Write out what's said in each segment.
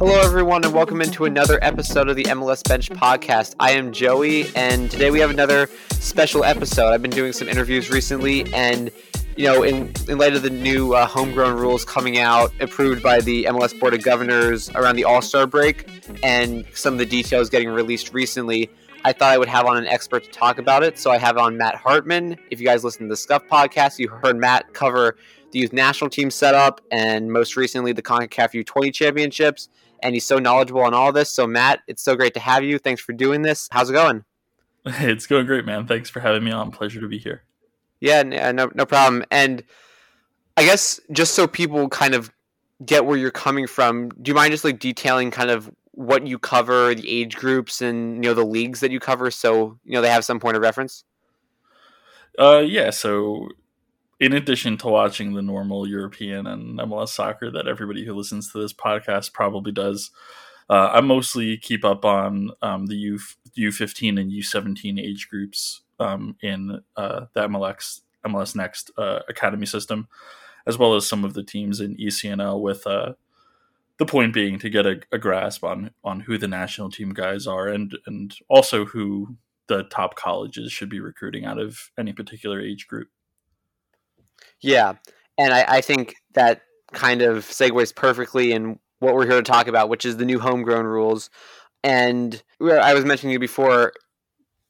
Hello, everyone, and welcome into another episode of the MLS Bench podcast. I am Joey, and today we have another special episode. I've been doing some interviews recently, and you know, in, in light of the new uh, homegrown rules coming out, approved by the MLS Board of Governors around the All Star break, and some of the details getting released recently, I thought I would have on an expert to talk about it. So I have on Matt Hartman. If you guys listen to the Scuff podcast, you heard Matt cover the youth national team setup and most recently the CONCACAF U20 championships and he's so knowledgeable on all this. So, Matt, it's so great to have you. Thanks for doing this. How's it going? It's going great, man. Thanks for having me on. Pleasure to be here. Yeah, uh, no, no problem. And I guess just so people kind of get where you're coming from, do you mind just like detailing kind of what you cover, the age groups, and you know the leagues that you cover, so you know they have some point of reference? Uh, yeah. So in addition to watching the normal European and MLS soccer that everybody who listens to this podcast probably does, uh, I mostly keep up on um, the U U fifteen and U seventeen age groups um, in uh, the MLS MLS Next uh, Academy system, as well as some of the teams in ECNL. With uh, the point being to get a, a grasp on on who the national team guys are, and and also who the top colleges should be recruiting out of any particular age group. Yeah, and I, I think that kind of segues perfectly in what we're here to talk about, which is the new homegrown rules. And I was mentioning you before,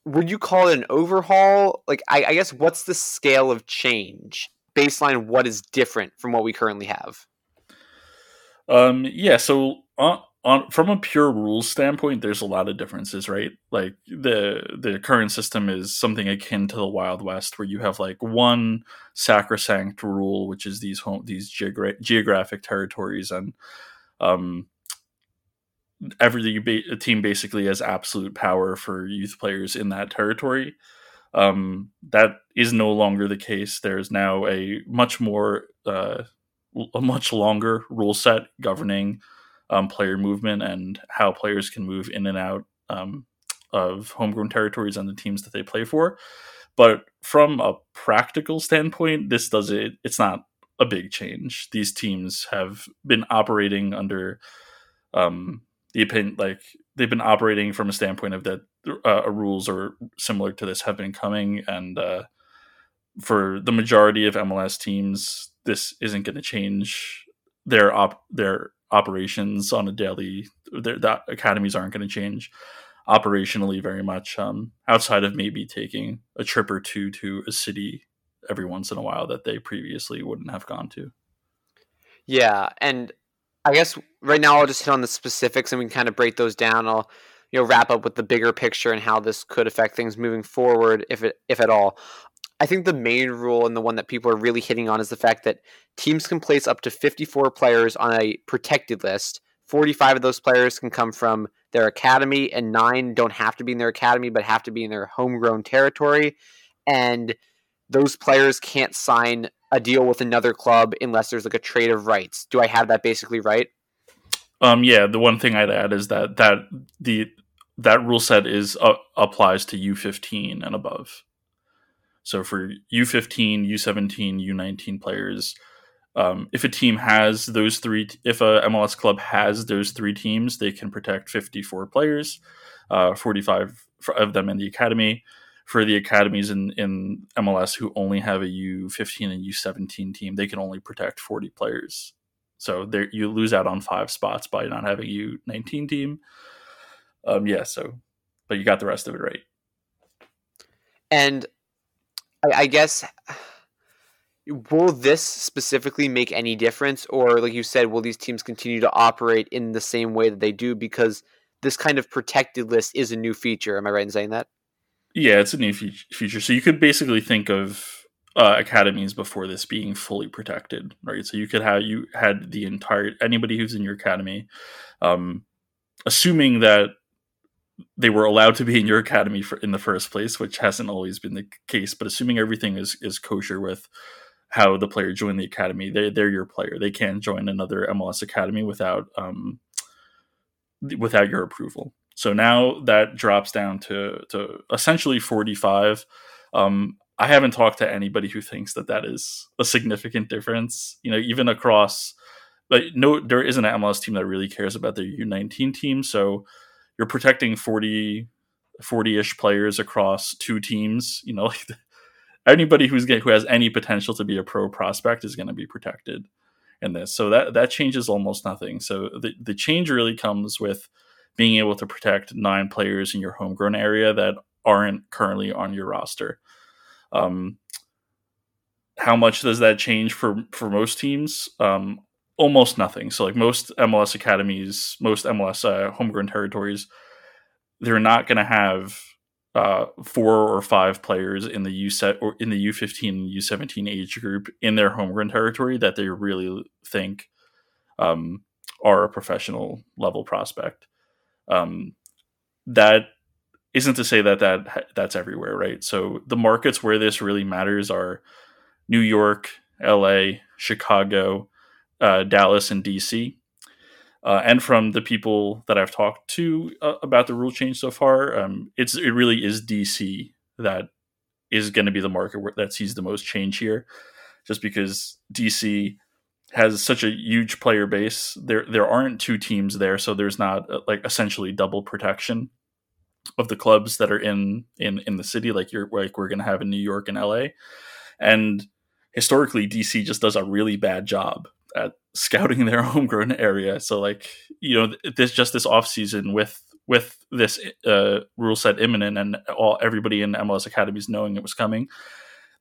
would you call it an overhaul? Like, I, I guess what's the scale of change? Baseline, what is different from what we currently have? Um, yeah, so uh, on from a pure rules standpoint, there's a lot of differences, right? Like the the current system is something akin to the Wild West, where you have like one sacrosanct rule, which is these home these geogra- geographic territories, and um, every ba- team basically has absolute power for youth players in that territory. Um, that is no longer the case. There's now a much more uh, a much longer rule set governing um, player movement and how players can move in and out um, of homegrown territories and the teams that they play for. But from a practical standpoint, this does it. It's not a big change. These teams have been operating under um, the opinion, like they've been operating from a standpoint of that uh, rules are similar to this have been coming, and uh, for the majority of MLS teams, this isn't going to change their op their operations on a daily Their that academies aren't going to change operationally very much um, outside of maybe taking a trip or two to a city every once in a while that they previously wouldn't have gone to. Yeah and i guess right now i'll just hit on the specifics and we can kind of break those down. I'll you know wrap up with the bigger picture and how this could affect things moving forward if it if at all I think the main rule and the one that people are really hitting on is the fact that teams can place up to 54 players on a protected list. 45 of those players can come from their academy, and nine don't have to be in their academy, but have to be in their homegrown territory. And those players can't sign a deal with another club unless there's like a trade of rights. Do I have that basically right? Um, yeah. The one thing I'd add is that that the that rule set is uh, applies to U15 and above. So for U15, U17, U19 players, um, if a team has those three, if a MLS club has those three teams, they can protect 54 players, uh, 45 of them in the academy. For the academies in, in MLS who only have a U15 and U17 team, they can only protect 40 players. So there, you lose out on five spots by not having a U19 team. Um, yeah, so, but you got the rest of it right. And I, I guess will this specifically make any difference? Or like you said will these teams continue to operate in the same way that they do? Because this kind of protected list is a new feature. Am i right in saying that? Yeah it's a new fe- feature. So you could basically think of uh, academies before this being fully protected right? So you could have you had the entire anybody who's in your academy um, assuming that they were allowed to be in your academy for, in the first place, which hasn't always been the case. But assuming everything is is kosher with how the player joined the academy, they they're your player. They can't join another MLS academy without um without your approval. So now that drops down to to essentially forty five. Um, I haven't talked to anybody who thinks that that is a significant difference. You know, even across, but no, there isn't an MLS team that really cares about their U19 team. So you're protecting 40, 40-ish players across two teams. You know, like anybody who's who has any potential to be a pro prospect is going to be protected in this. So that that changes almost nothing. So the the change really comes with being able to protect nine players in your homegrown area that aren't currently on your roster. Um, how much does that change for for most teams? Um, almost nothing. So like most MLS academies, most MLS uh, homegrown territories, they're not going to have uh, four or five players in the U set or in the U fifteen U seventeen age group in their homegrown territory that they really think um, are a professional level prospect. Um, that isn't to say that that that's everywhere, right? So the markets where this really matters are New York, L.A., Chicago, uh, Dallas, and D.C. Uh, and from the people that I've talked to uh, about the rule change so far, um, it's it really is DC that is going to be the market where, that sees the most change here, just because DC has such a huge player base. There there aren't two teams there, so there's not uh, like essentially double protection of the clubs that are in in in the city, like you're like we're going to have in New York and LA, and historically DC just does a really bad job at scouting their homegrown area. So like you know this just this off season with with this uh, rule set imminent and all everybody in MLS academies knowing it was coming,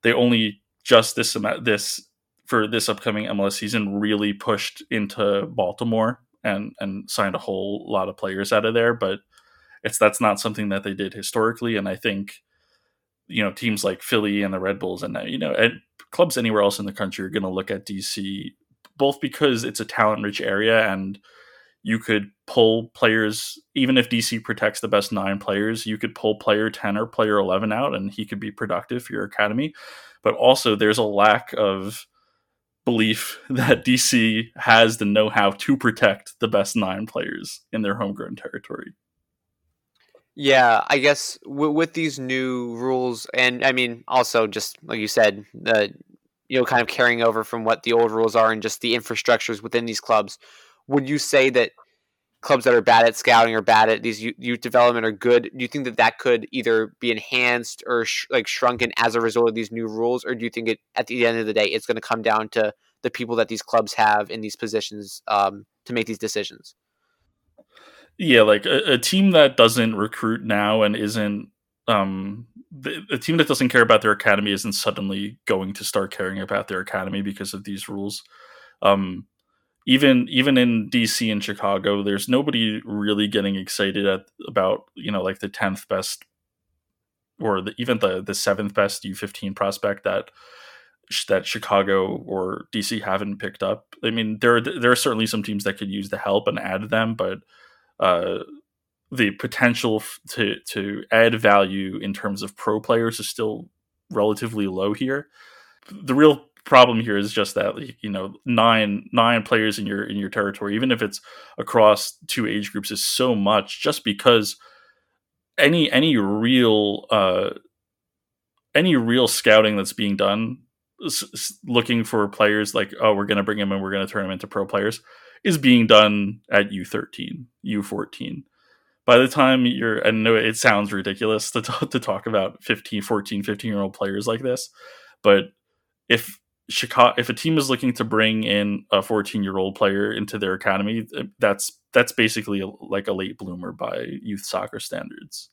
they only just this this for this upcoming MLS season really pushed into Baltimore and and signed a whole lot of players out of there. But it's that's not something that they did historically, and I think you know teams like Philly and the Red Bulls and you know and clubs anywhere else in the country are going to look at DC both because it's a talent rich area and you could pull players even if DC protects the best 9 players you could pull player 10 or player 11 out and he could be productive for your academy. But also there's a lack of belief that DC has the know-how to protect the best 9 players in their homegrown territory. Yeah, I guess w- with these new rules, and I mean, also just like you said, the you know, kind of carrying over from what the old rules are and just the infrastructures within these clubs. Would you say that clubs that are bad at scouting or bad at these youth development are good? Do you think that that could either be enhanced or sh- like shrunken as a result of these new rules, or do you think it at the end of the day it's going to come down to the people that these clubs have in these positions um, to make these decisions? Yeah, like a, a team that doesn't recruit now and isn't um the, the, team that doesn't care about their academy isn't suddenly going to start caring about their academy because of these rules. Um, even even in DC and Chicago, there's nobody really getting excited at about you know like the tenth best or the, even the the seventh best U15 prospect that that Chicago or DC haven't picked up. I mean, there there are certainly some teams that could use the help and add them, but uh, the potential to to add value in terms of pro players is still relatively low here. The real problem here is just that you know nine nine players in your in your territory, even if it's across two age groups, is so much. Just because any any real uh, any real scouting that's being done, looking for players like oh we're going to bring them and we're going to turn them into pro players, is being done at U thirteen, U fourteen by the time you're i know it sounds ridiculous to, to talk about 15 14 15 year old players like this but if chicago if a team is looking to bring in a 14 year old player into their academy that's that's basically a, like a late bloomer by youth soccer standards.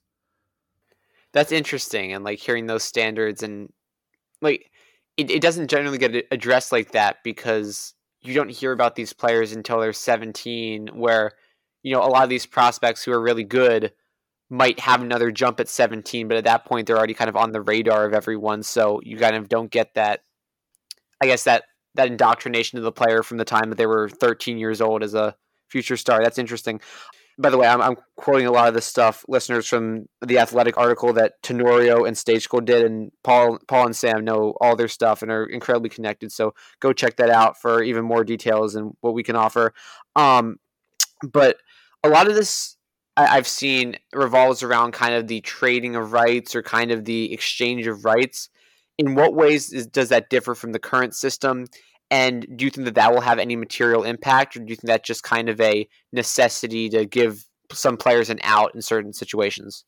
That's interesting and like hearing those standards and like it, it doesn't generally get addressed like that because you don't hear about these players until they're 17 where you know, a lot of these prospects who are really good might have another jump at 17, but at that point they're already kind of on the radar of everyone. So you kind of don't get that, I guess that that indoctrination of the player from the time that they were 13 years old as a future star. That's interesting. By the way, I'm, I'm quoting a lot of this stuff, listeners, from the athletic article that Tenorio and Stejskal did, and Paul, Paul and Sam know all their stuff and are incredibly connected. So go check that out for even more details and what we can offer. Um, but a lot of this I've seen revolves around kind of the trading of rights or kind of the exchange of rights. in what ways is, does that differ from the current system? And do you think that that will have any material impact, or do you think that's just kind of a necessity to give some players an out in certain situations?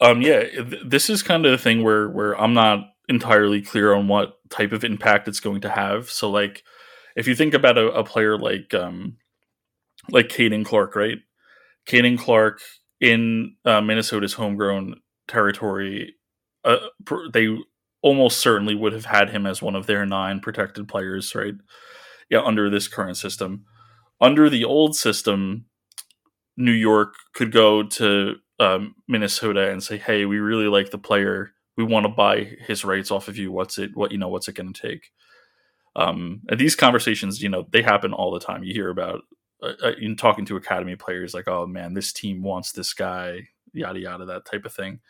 Um, yeah, th- this is kind of the thing where where I'm not entirely clear on what type of impact it's going to have. So, like, if you think about a, a player like um, like Caden Clark, right? Caden Clark in uh, Minnesota's homegrown territory, uh, they almost certainly would have had him as one of their nine protected players, right? Yeah, under this current system. Under the old system, New York could go to um, Minnesota and say, "Hey, we really like the player. We want to buy his rights off of you. What's it? What you know? What's it going to take?" Um, and these conversations, you know, they happen all the time. You hear about uh, uh, in talking to academy players, like, "Oh man, this team wants this guy," yada yada, that type of thing.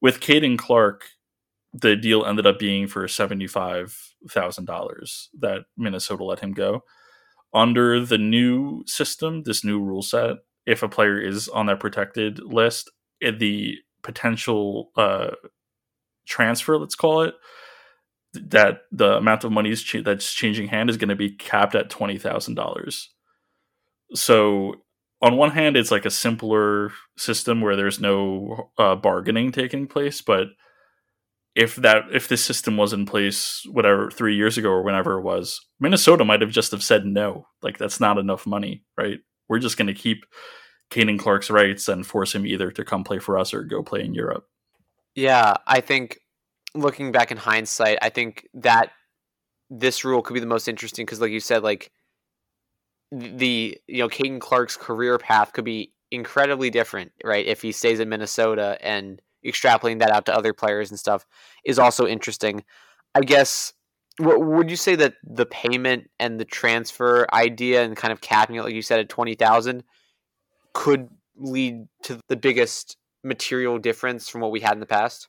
With Caden Clark, the deal ended up being for $75,000 that Minnesota let him go. Under the new system, this new rule set, if a player is on that protected list, the potential uh, transfer, let's call it, that the amount of money that's changing hand is going to be capped at $20,000. So on one hand, it's like a simpler system where there's no uh, bargaining taking place, but if that if this system was in place whatever three years ago or whenever it was minnesota might have just have said no like that's not enough money right we're just going to keep Caden Clark's rights and force him either to come play for us or go play in Europe. Yeah, I think looking back in hindsight, I think that this rule could be the most interesting because, like you said, like the you know Caden Clark's career path could be incredibly different, right? If he stays in Minnesota and extrapolating that out to other players and stuff is also interesting. I guess what, would you say that the payment and the transfer idea and kind of capping it, like you said, at twenty thousand, could lead to the biggest material difference from what we had in the past?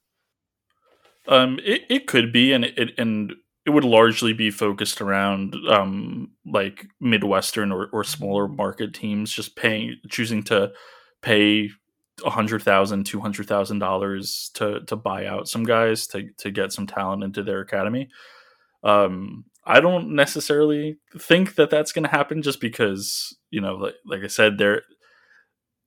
Um, it, it could be, and it and it would largely be focused around um like midwestern or, or smaller market teams just paying choosing to pay a hundred thousand, two hundred thousand dollars to to buy out some guys to to get some talent into their academy. Um, I don't necessarily think that that's going to happen, just because you know, like, like I said, there.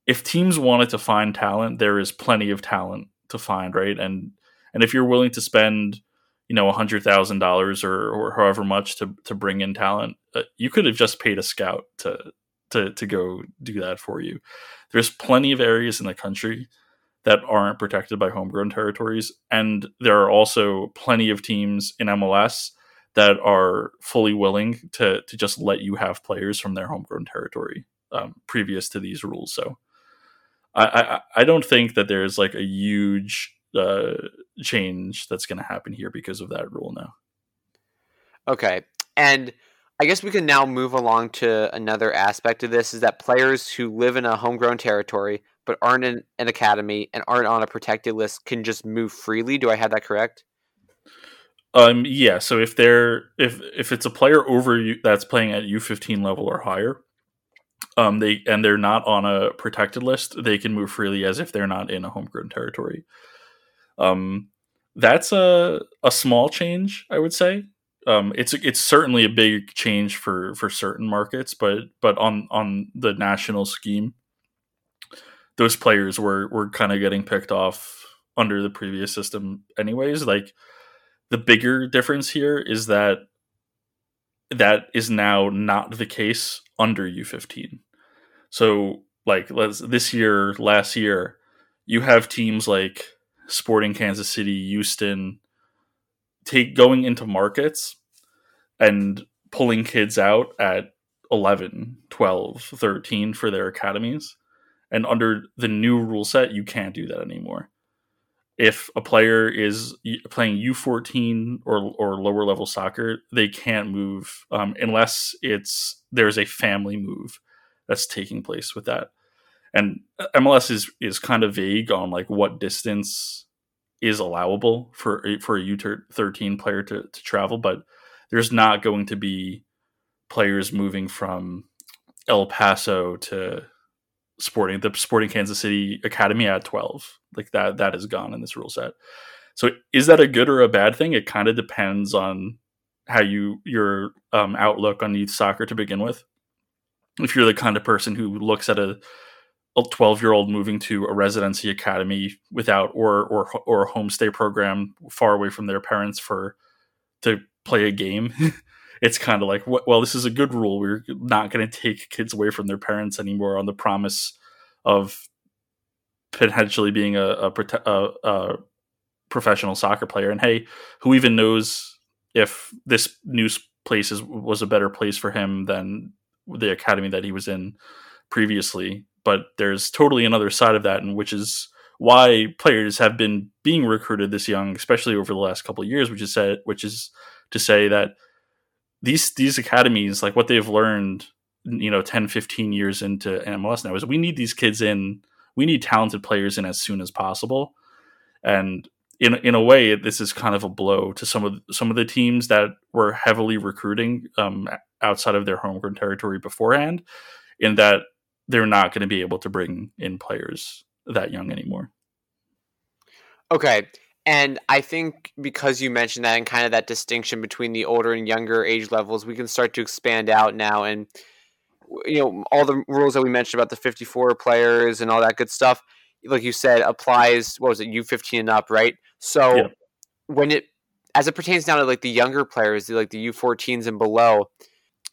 If teams wanted to find talent, there is plenty of talent to find, right? And and if you're willing to spend, you know, a hundred thousand dollars or or however much to to bring in talent, uh, you could have just paid a scout to to to go do that for you. There's plenty of areas in the country that aren't protected by homegrown territories, and there are also plenty of teams in MLS that are fully willing to to just let you have players from their homegrown territory um, previous to these rules. So I, I, I don't think that there's like a huge uh, change that's going to happen here because of that rule now. Okay, and I guess we can now move along to another aspect of this: is that players who live in a homegrown territory but aren't in an academy and aren't on a protected list can just move freely. Do I have that correct? Um, yeah. So if they're if if it's a player over you that's playing at U fifteen level or higher, um, they and they're not on a protected list, they can move freely as if they're not in a homegrown territory. Um, that's a a small change, I would say. Um, it's it's certainly a big change for for certain markets, but but on on the national scheme, those players were were kind of getting picked off under the previous system, anyways. Like the bigger difference here is that that is now not the case under U15. So, like, let's this year, last year, you have teams like Sporting Kansas City, Houston, take going into markets and pulling kids out at 11, 12, 13 for their academies. And under the new rule set, you can't do that anymore if a player is playing U14 or or lower level soccer, they can't move um, unless it's there's a family move that's taking place with that. And MLS is is kind of vague on like what distance is allowable for for a U13 player to, to travel, but there's not going to be players moving from El Paso to Sporting the Sporting Kansas City Academy at 12. Like that that is gone in this rule set. So is that a good or a bad thing? It kind of depends on how you your um, outlook on youth soccer to begin with. If you're the kind of person who looks at a a 12 year old moving to a residency academy without or or or a homestay program far away from their parents for to play a game it's kind of like well this is a good rule. We're not going to take kids away from their parents anymore on the promise of potentially being a, a, a, a professional soccer player. And hey who even knows if this new place is, was a better place for him than the academy that he was in previously but there's totally another side of that, and which is why players have been being recruited this young, especially over the last couple of years, which is said, which is to say that these these academies, like what they've learned, you know, 10, 15 years into MLS now, is we need these kids in, we need talented players in as soon as possible, and in in a way, this is kind of a blow to some of some of the teams that were heavily recruiting um, outside of their homegrown territory beforehand, in that they're not going to be able to bring in players that young anymore. Okay. And I think because you mentioned that and kind of that distinction between the older and younger age levels, we can start to expand out now. And, you know, all the rules that we mentioned about the 54 players and all that good stuff, like you said, applies, what was it, U15 and up, right? So yeah. when it, as it pertains now to like the younger players, like the U14s and below,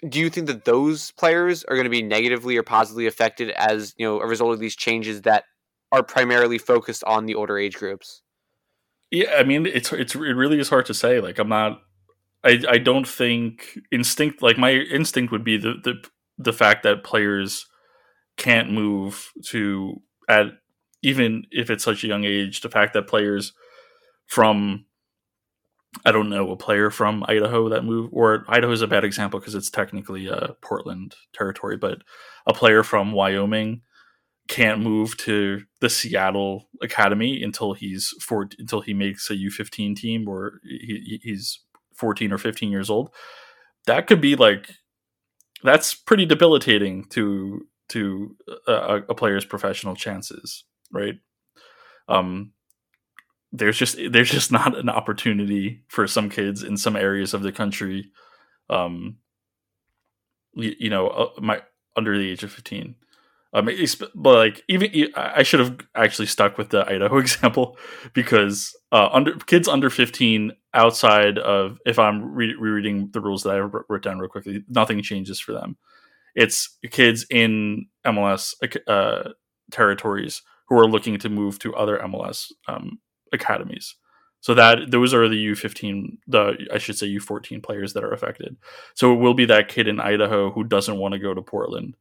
do you think that those players are going to be negatively or positively affected as you know a result of these changes that are primarily focused on the older age groups? Yeah, I mean it's it's it really is hard to say. Like I'm not, I I don't think instinct like my instinct would be the the the fact that players can't move to at even if it's such a young age. The fact that players from I don't know a player from Idaho that moved, or Idaho is a bad example because it's technically a Portland territory, but a player from Wyoming can't move to the Seattle Academy until he's four, until he makes a U fifteen team or he, he's fourteen or fifteen years old. That could be like that's pretty debilitating to to a, a player's professional chances, right? Um, there's just there's just not an opportunity for some kids in some areas of the country um you, you know uh, my under the age of 15 um but like even i should have actually stuck with the idaho example because uh under kids under 15 outside of if i'm re- rereading the rules that i wrote down real quickly nothing changes for them. It's kids in mls uh territories who are looking to move to other mls um, academies. So that those are the U15, the I should say U14 players that are affected. So it will be that kid in Idaho who doesn't want to go to Portland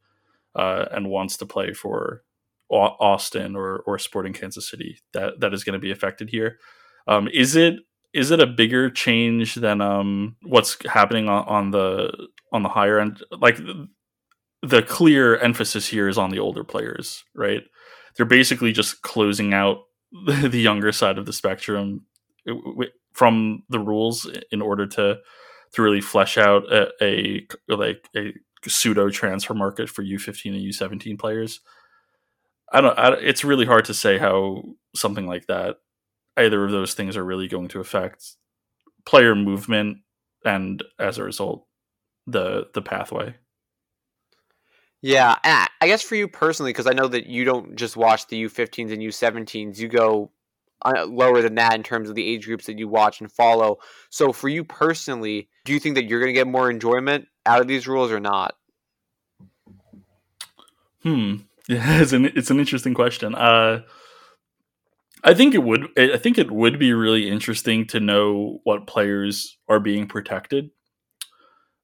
uh, and wants to play for Austin or or Sporting Kansas City. That that is going to be affected here. Um, is it is it a bigger change than um, what's happening on, on the on the higher end? Like the clear emphasis here is on the older players, right? They're basically just closing out the younger side of the spectrum from the rules in order to to really flesh out a, a like a pseudo transfer market for U15 and U17 players. I don't. I, it's really hard to say how something like that, either of those things, are really going to affect player movement and, as a result, the the pathway. Yeah, I guess for you personally, because I know that you don't just watch the U15s and U17s, you go uh, lower than that in terms of the age groups that you watch and follow. So for you personally, do you think that you're going to get more enjoyment out of these rules or not? Hmm. Yeah, it's an it's an interesting question. Uh, I think it would. I think it would be really interesting to know what players are being protected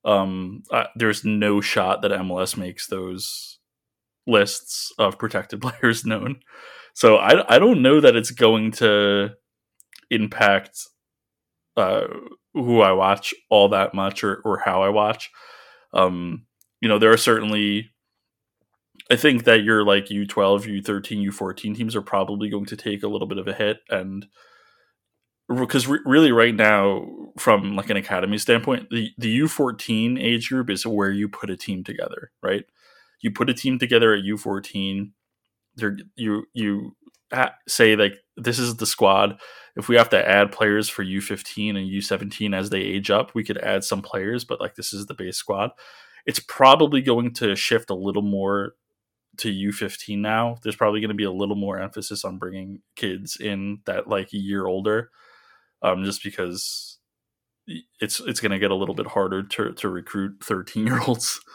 um, uh, there's no shot that MLS makes those lists of protected players known. So I, I don't know that it's going to impact uh, who I watch all that much or, or how I watch. Um, you know, there are certainly, I think that your like U12, U13, U14 teams are probably going to take a little bit of a hit. And because re- really right now from like an academy standpoint the, the u14 age group is where you put a team together right you put a team together at u14 there you you say like this is the squad if we have to add players for U15 and U17 as they age up, we could add some players, but like this is the base squad. It's probably going to shift a little more to U15 now. There's probably going to be a little more emphasis on bringing kids in that like year older, um, just because it's it's going to get a little bit harder to to recruit 13 year olds.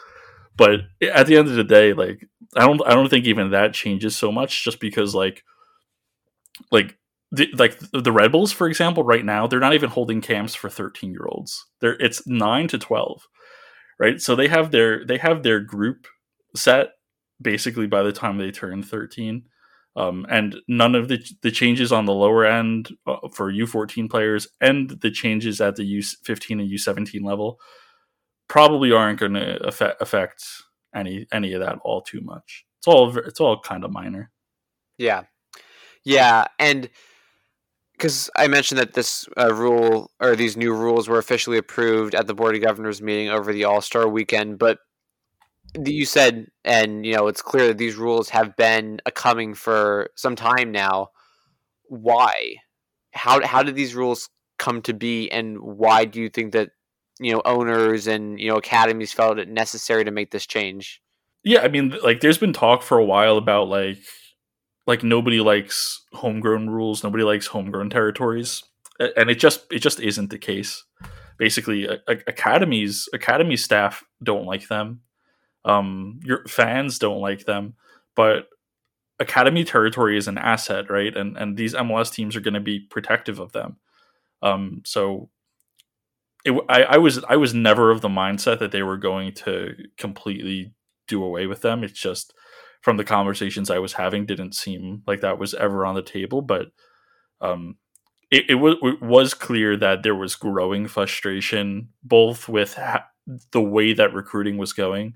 But at the end of the day, like I don't I don't think even that changes so much, just because like like the, like the Red Bulls, for example, right now they're not even holding camps for 13 year olds. They're it's nine to 12, right? So they have their they have their group set basically by the time they turn 13. Um, and none of the the changes on the lower end uh, for U14 players and the changes at the U15 and U17 level probably aren't going to affect, affect any any of that all too much. It's all it's all kind of minor. Yeah, yeah, and because I mentioned that this uh, rule or these new rules were officially approved at the Board of Governors meeting over the All Star weekend, but you said, and you know, it's clear that these rules have been a coming for some time now. Why? How how did these rules come to be, and why do you think that you know owners and you know academies felt it necessary to make this change? Yeah, I mean, like, there's been talk for a while about like like nobody likes homegrown rules, nobody likes homegrown territories, and it just it just isn't the case. Basically, academies academy staff don't like them um, your fans don't like them, but academy territory is an asset, right? And and these MLS teams are going to be protective of them. Um, so it, I, I was I was never of the mindset that they were going to completely do away with them. It's just from the conversations I was having, didn't seem like that was ever on the table. But um, it, it, was, it was clear that there was growing frustration, both with ha- the way that recruiting was going,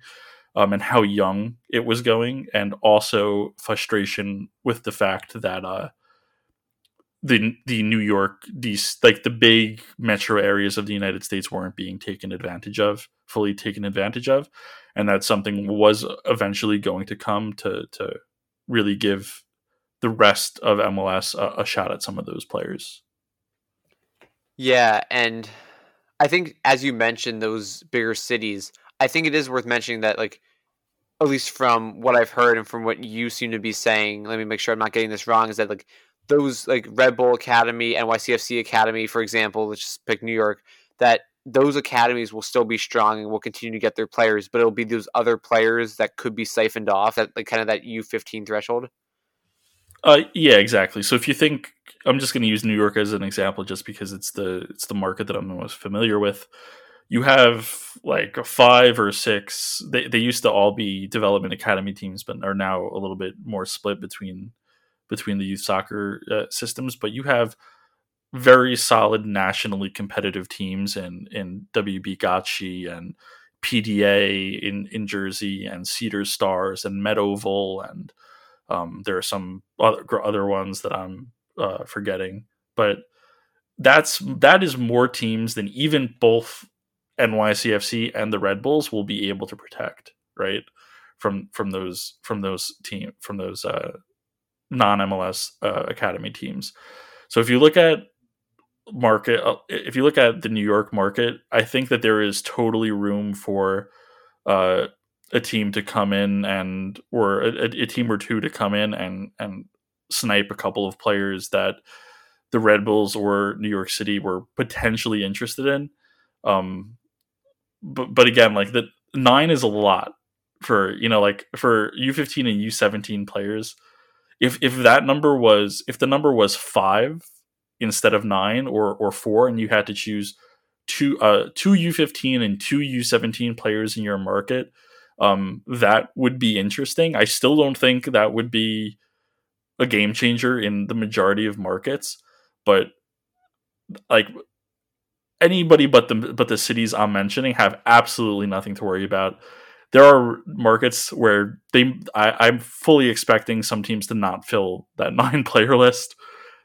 um, and how young it was going, and also frustration with the fact that uh, the the New York these like the big metro areas of the United States weren't being taken advantage of, fully taken advantage of, and that something was eventually going to come to to really give the rest of MLS a, a shot at some of those players. Yeah, and I think as you mentioned those bigger cities, I think it is worth mentioning that like at least from what I've heard and from what you seem to be saying, let me make sure I'm not getting this wrong, is that like those like Red Bull Academy, NYCFC Academy, for example, let's just pick New York, that those academies will still be strong and will continue to get their players, but it'll be those other players that could be siphoned off at like kind of that U15 threshold. Uh, yeah, exactly. So if you think I'm just going to use New York as an example, just because it's the it's the market that I'm the most familiar with you have like five or six they, they used to all be development academy teams but are now a little bit more split between between the youth soccer uh, systems but you have very solid nationally competitive teams in in WB Gotchi and PDA in in Jersey and Cedar Stars and Meadowville and um, there are some other other ones that I'm uh, forgetting but that's that is more teams than even both NYCFC and the Red Bulls will be able to protect, right? From from those from those team from those uh, non MLS uh, academy teams. So if you look at market, uh, if you look at the New York market, I think that there is totally room for uh, a team to come in and or a, a team or two to come in and and snipe a couple of players that the Red Bulls or New York City were potentially interested in. Um, but but again, like the nine is a lot for you know like for U15 and U17 players. If if that number was if the number was five instead of nine or or four, and you had to choose two uh two U15 and two U17 players in your market, um, that would be interesting. I still don't think that would be a game changer in the majority of markets, but like anybody but the but the cities I'm mentioning have absolutely nothing to worry about. There are markets where they I, I'm fully expecting some teams to not fill that nine player list.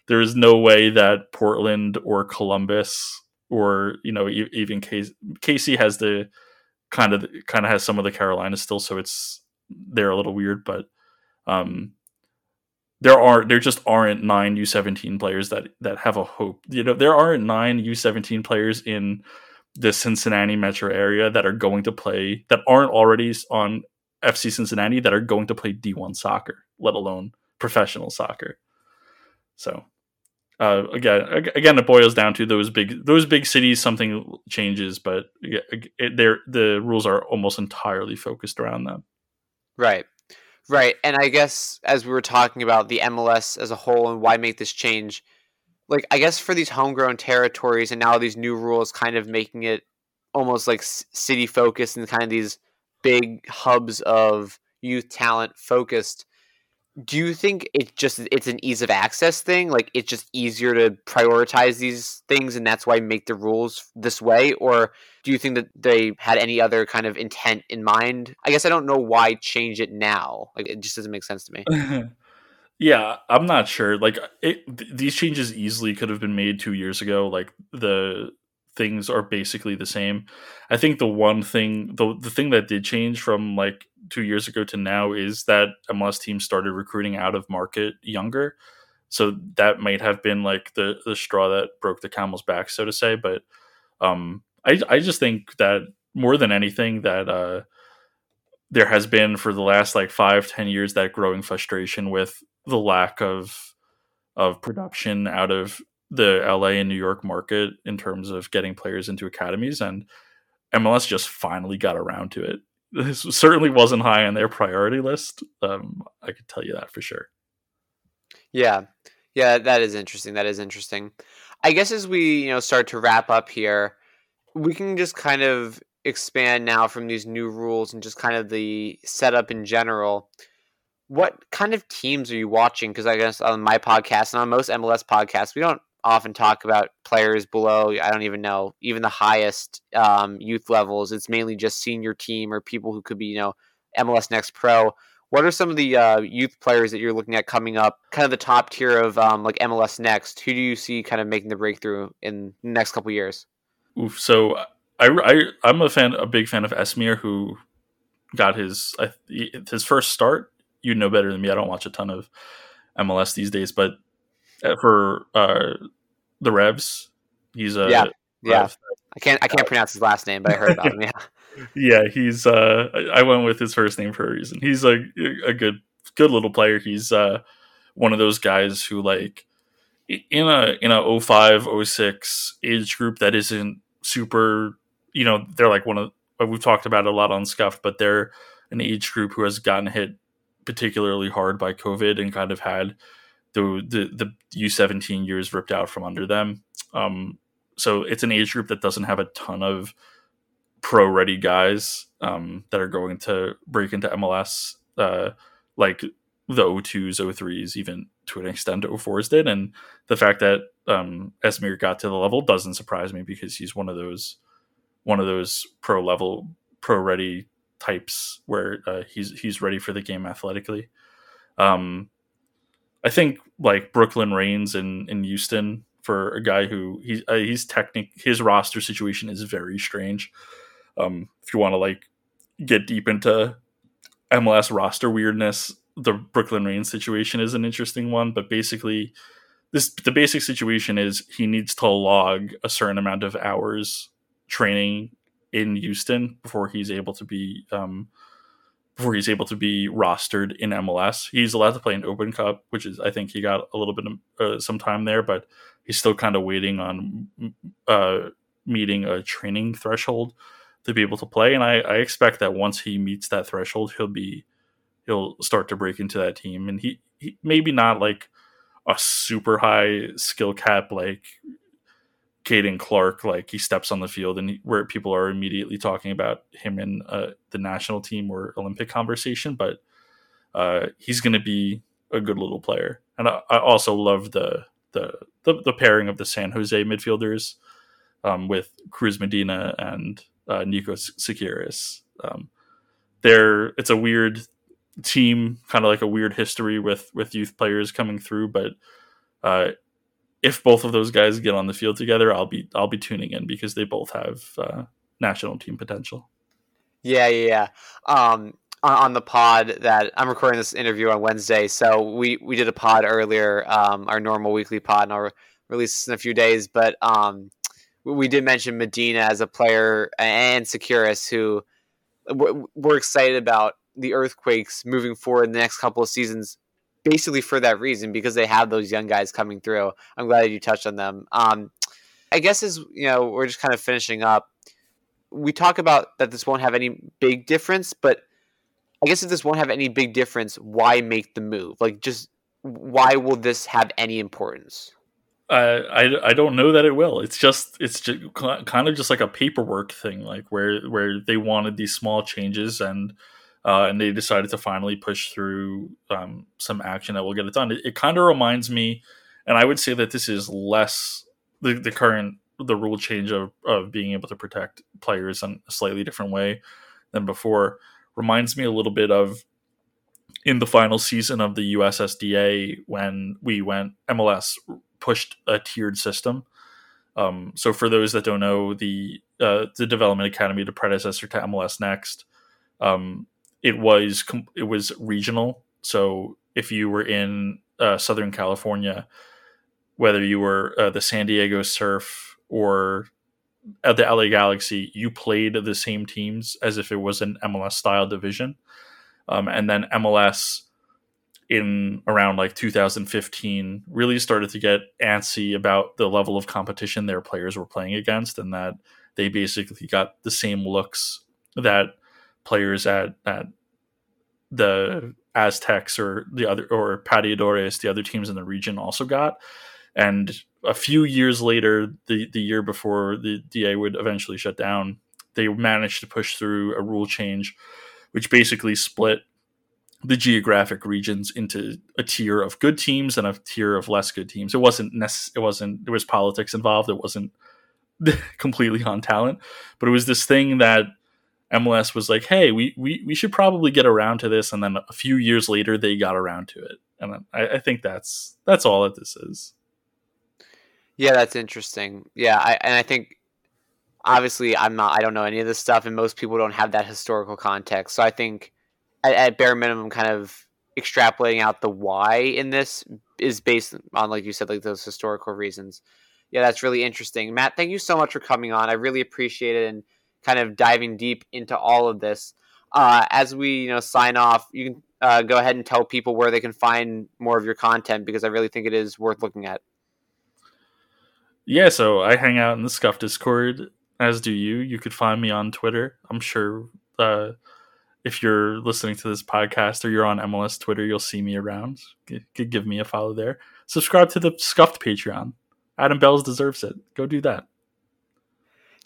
There is no way that Portland or Columbus or you know even KC has the kind of kind of has some of the Carolinas still, so it's they're a little weird, but um, there are there just aren't nine U17 players that that have a hope. You know, there aren't nine U17 players in the Cincinnati metro area that are going to play that aren't already on FC Cincinnati that are going to play D1 soccer, let alone professional soccer. So uh, again, again, it boils down to those big those big cities. Something changes, but it, the rules are almost entirely focused around them. Right, right, and I guess as we were talking about the MLS as a whole and why make this change, like I guess for these homegrown territories and now these new rules, kind of making it almost like city focused and kind of these big hubs of youth talent focused do you think it's just it's an ease of access thing? Like it's just easier to prioritize these things and that's why make the rules this way? Or do you think that they had any other kind of intent in mind? I guess i don't know why change it now. Like it just doesn't make sense to me. Yeah i'm not sure. Like it, th- these changes easily could have been made two years ago like the things are basically the same. I think the one thing the, the thing that did change from like two years ago to now is that MLS teams started recruiting out of market younger. So that might have been like the the straw that broke the camel's back, so to say. But um, I I just think that more than anything that uh, there has been for the last like five ten years that growing frustration with the lack of of production out of the LA and New York market in terms of getting players into academies and MLS just finally got around to it this certainly wasn't high on their priority list. Um, I could tell you that for sure. Yeah, yeah, that is interesting. That is interesting. I guess as we you know start to wrap up here, we can just kind of expand now from these new rules and just kind of the setup in general. What kind of teams are you watching? Because I guess on my podcast and on most MLS podcasts, we don't often talk about players below. I don't even know even the highest um, youth levels. It's mainly just senior team or people who could be you know mls next pro. What are some of the uh, youth players that you're looking at coming up kind of the top tier of um, like mls next? Who do you see kind of making the breakthrough in the next couple years? Oof, so I, I i'm a fan a big fan of esmir who got his his first start. You know better than me. I don't watch a ton of mls these days but for uh, the Revs. He's a yeah, yeah. I can't I can't uh, pronounce his last name, but I heard about him. Yeah, yeah. He's uh, I went with his first name for a reason. He's a a good good little player. He's uh, one of those guys who like in a in a 05, 06 age group that isn't super. You know, they're like one of we've talked about a lot on Scuff, but they're an age group who has gotten hit particularly hard by COVID and kind of had the the the U seventeen years ripped out from under them. Um, so it's an age group that doesn't have a ton of pro ready guys um, that are going to break into MLS uh, like the O2s, O3s, even to an extent O4s did. And the fact that um, Esmir got to the level doesn't surprise me because he's one of those one of those pro level, pro ready types where uh, he's he's ready for the game athletically. Um, I think like Brooklyn Raines in in Houston for a guy who he's uh, he's technic his roster situation is very strange. Um, if you want to like get deep into MLS roster weirdness, the Brooklyn Raines situation is an interesting one. But basically, this the basic situation is he needs to log a certain amount of hours training in Houston before he's able to be um, before he's able to be rostered in MLS. He's allowed to play in Open Cup, which is I think he got a little bit of uh, some time there, but he's still kind of waiting on uh, meeting a training threshold to be able to play. And I, I, expect that once he meets that threshold, he'll be he'll start to break into that team. And he, he maybe not like a super high skill cap like Caden Clark, like he steps on the field and he, where people are immediately talking about him in uh, the national team or Olympic conversation, but uh, he's going to be a good little player. And I, I, also love the, the, the the pairing of the San Jose midfielders um, with Cruz Medina and uh, Nico Tsakiris. Um, they're it's a weird team, kind of like a weird history with with youth players coming through, but uh, if both of those guys get on the field together, I'll be I'll be tuning in because they both have uh, national team potential. Yeah, yeah, yeah. Um, on, the pod that I'm recording this interview on Wednesday. So we we did a pod earlier, um, our normal weekly pod, and I'll re- release this in a few days. But um, we did mention Medina as a player and Tsakiris, who we're excited about the Earthquakes moving forward in the next couple of seasons, basically for that reason because they have those young guys coming through. I'm glad you touched on them. Um, I guess as you know, we're just kind of finishing up. We talk about that this won't have any big difference, but I guess if this won't have any big difference, why make the move? Like, just why will this have any importance? I, I don't know that it will. It's just it's just kind of just like a paperwork thing, like where where they wanted these small changes and uh, and they decided to finally push through um, some action that will get it done. It, it kind of reminds me, and I would say that this is less the, the current the rule change of, of being able to protect players in a slightly different way than before reminds me a little bit of in the final season of the USSDA when we went MLS pushed a tiered system. Um, so for those that don't know, the uh, the Development Academy, the predecessor to MLS Next, um, it was it was regional. So if you were in uh, Southern California, whether you were uh, the San Diego Surf or at the LA Galaxy, you played the same teams as if it was an MLS style division. Um, and then MLS in around like 2015 really started to get antsy about the level of competition their players were playing against and that they basically got the same looks that players at, at the Aztecs or the other or Pateadores, the other teams in the region also got. And a few years later, the, the year before the DA would eventually shut down, they managed to push through a rule change, which basically split the geographic regions into a tier of good teams and a tier of less good teams. It wasn't necess- it wasn't there was politics involved. It wasn't completely on talent, but it was this thing that MLS was like, "Hey, we, we we should probably get around to this." And then a few years later, they got around to it, and I, I think that's that's all that this is. Yeah, that's interesting. Yeah, I, and I think obviously I'm not. I don't know any of this stuff, and most people don't have that historical context. So I think at, at bare minimum, kind of extrapolating out the why in this is based on, like you said, like those historical reasons. Yeah, that's really interesting, Matt. Thank you so much for coming on. I really appreciate it and kind of diving deep into all of this. Uh, as we you know sign off, you can uh, go ahead and tell people where they can find more of your content because I really think it is worth looking at. Yeah, so I hang out in the Scuff Discord, as do you. You could find me on Twitter. I'm sure uh, if you're listening to this podcast or you're on MLS Twitter, you'll see me around. Could give me a follow there. Subscribe to the Scuffed Patreon. Adam Bells deserves it. Go do that.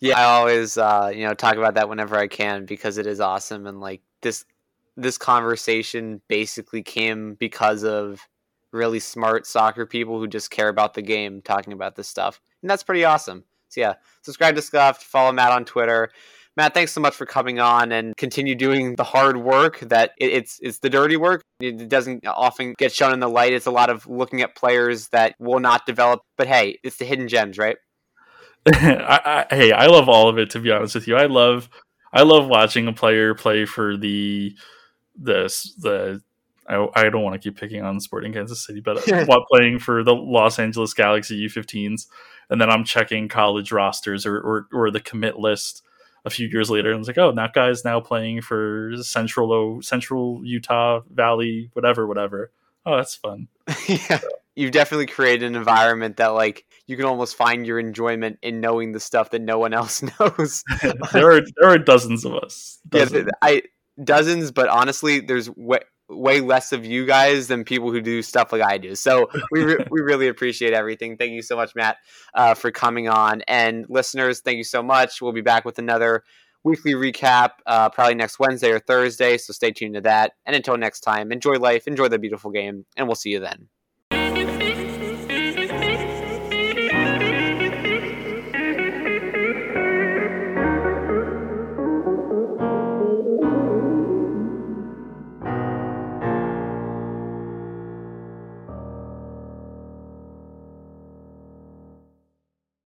Yeah, I always uh, you know talk about that whenever I can because it is awesome and like this this conversation basically came because of really smart soccer people who just care about the game talking about this stuff. And that's pretty awesome. So yeah, subscribe to Scuffed, follow Matt on Twitter. Matt, thanks so much for coming on and continue doing the hard work that it's it's the dirty work. It doesn't often get shown in the light. It's a lot of looking at players that will not develop. But hey, it's the hidden gems, right? I, I, hey, I love all of it. To be honest with you, I love I love watching a player play for the the the. I, I don't want to keep picking on Sporting Kansas City, but while playing for the Los Angeles Galaxy U15s, and then I'm checking college rosters or, or, or the commit list a few years later, and it's like, oh, that guy's now playing for Central Central Utah Valley, whatever, whatever. Oh, that's fun. yeah. So you've definitely created an environment that like you can almost find your enjoyment in knowing the stuff that no one else knows. there are there are dozens of us. Dozens. Yeah, I dozens, but honestly, there's way, way less of you guys than people who do stuff like I do. So we re- we really appreciate everything. Thank you so much, Matt, uh, for coming on. And listeners, thank you so much. We'll be back with another weekly recap uh, probably next Wednesday or Thursday. So stay tuned to that. And until next time, enjoy life, enjoy the beautiful game, and we'll see you then.